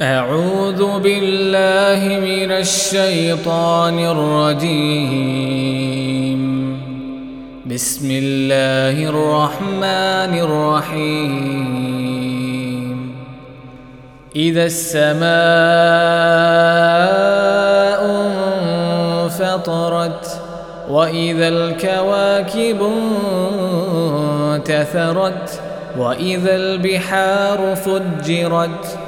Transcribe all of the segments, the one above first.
أعوذ بالله من الشيطان الرجيم. بسم الله الرحمن الرحيم. إذا السماء انفطرت وإذا الكواكب انتثرت وإذا البحار فجرت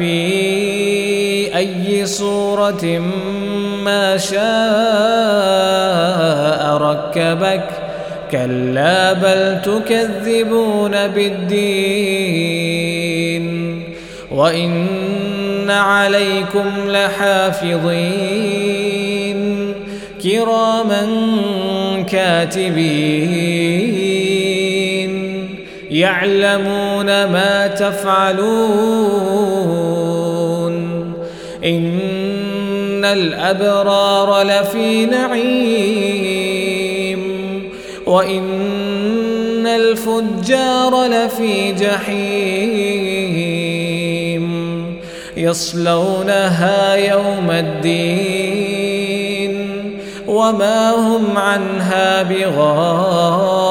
في أي صورة ما شاء ركبك. كلا بل تكذبون بالدين. وإن عليكم لحافظين. كراما كاتبين. يعلمون ما تفعلون. إن الأبرار لفي نعيم. وإن الفجار لفي جحيم. يصلونها يوم الدين. وما هم عنها بغائبين